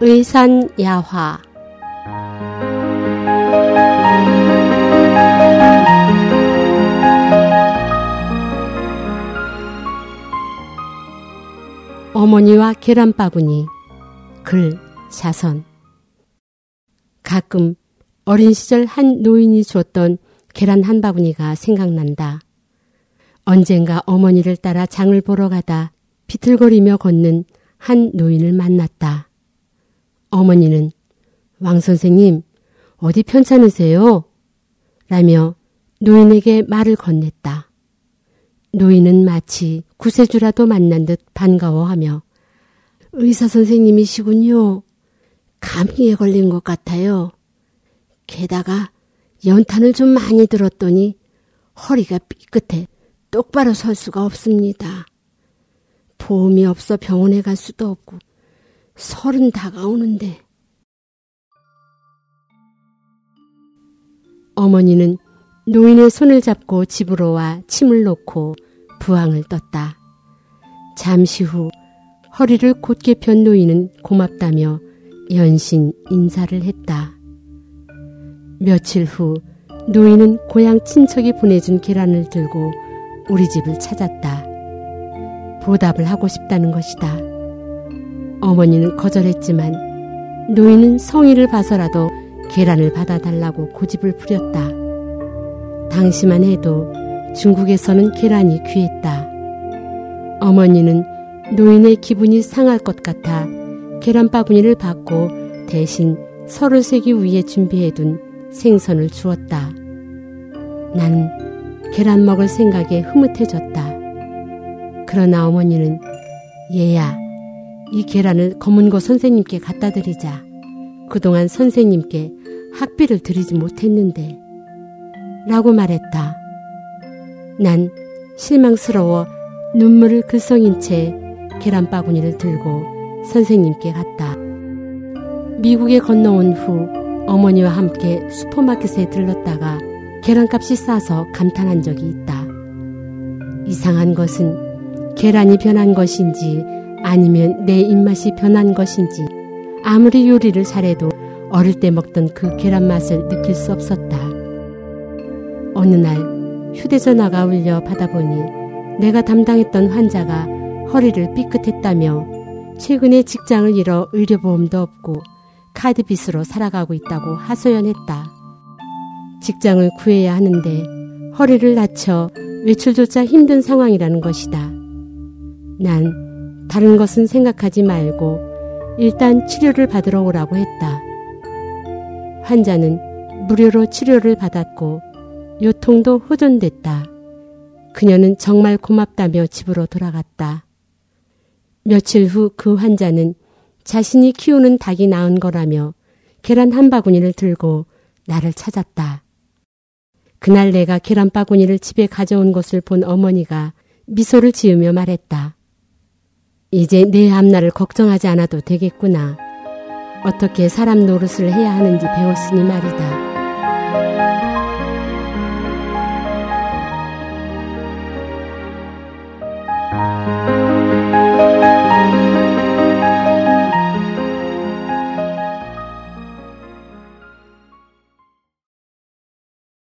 의산야화 어머니와 계란바구니 글 자선 가끔 어린 시절 한 노인이 줬던 계란 한 바구니가 생각난다. 언젠가 어머니를 따라 장을 보러 가다 비틀거리며 걷는 한 노인을 만났다. 어머니는 왕 선생님, 어디 편찮으세요? 라며 노인에게 말을 건넸다. 노인은 마치 구세주라도 만난 듯 반가워하며 의사 선생님이시군요. 감기에 걸린 것 같아요. 게다가 연탄을 좀 많이 들었더니 허리가 삐끗해 똑바로 설 수가 없습니다. 보험이 없어 병원에 갈 수도 없고 서른 다가오는데 어머니는 노인의 손을 잡고 집으로 와 침을 놓고 부항을 떴다. 잠시 후 허리를 곧게 편 노인은 고맙다며 연신 인사를 했다. 며칠 후 노인은 고향 친척이 보내준 계란을 들고 우리 집을 찾았다. 보답을 하고 싶다는 것이다. 어머니는 거절했지만 노인은 성의를 봐서라도 계란을 받아달라고 고집을 부렸다. 당시만 해도 중국에서는 계란이 귀했다. 어머니는 노인의 기분이 상할 것 같아 계란 바구니를 받고 대신 설을 세기 위해 준비해둔 생선을 주었다. 나는 계란 먹을 생각에 흐뭇해졌다. 그러나 어머니는 얘야, 이 계란을 검은고 선생님께 갖다 드리자. 그동안 선생님께 학비를 드리지 못했는데. 라고 말했다. 난 실망스러워 눈물을 글썽인 채 계란 바구니를 들고 선생님께 갔다. 미국에 건너온 후 어머니와 함께 슈퍼마켓에 들렀다가 계란값이 싸서 감탄한 적이 있다. 이상한 것은 계란이 변한 것인지 아니면 내 입맛이 변한 것인지 아무리 요리를 잘해도 어릴 때 먹던 그 계란 맛을 느낄 수 없었다. 어느 날 휴대전화가 울려 받아보니 내가 담당했던 환자가 허리를 삐끗했다며 최근에 직장을 잃어 의료보험도 없고 카드빚으로 살아가고 있다고 하소연했다. 직장을 구해야 하는데 허리를 다쳐 외출조차 힘든 상황이라는 것이다. 난 다른 것은 생각하지 말고 일단 치료를 받으러 오라고 했다. 환자는 무료로 치료를 받았고 요통도 호전됐다. 그녀는 정말 고맙다며 집으로 돌아갔다. 며칠 후 그 환자는 자신이 키우는 닭이 낳은 거라며 계란 한 바구니를 들고 나를 찾았다. 그날 내가 계란 바구니를 집에 가져온 것을 본 어머니가 미소를 지으며 말했다. 이제 내 앞날을 걱정하지 않아도 되겠구나. 어떻게 사람 노릇을 해야 하는지 배웠으니 말이다.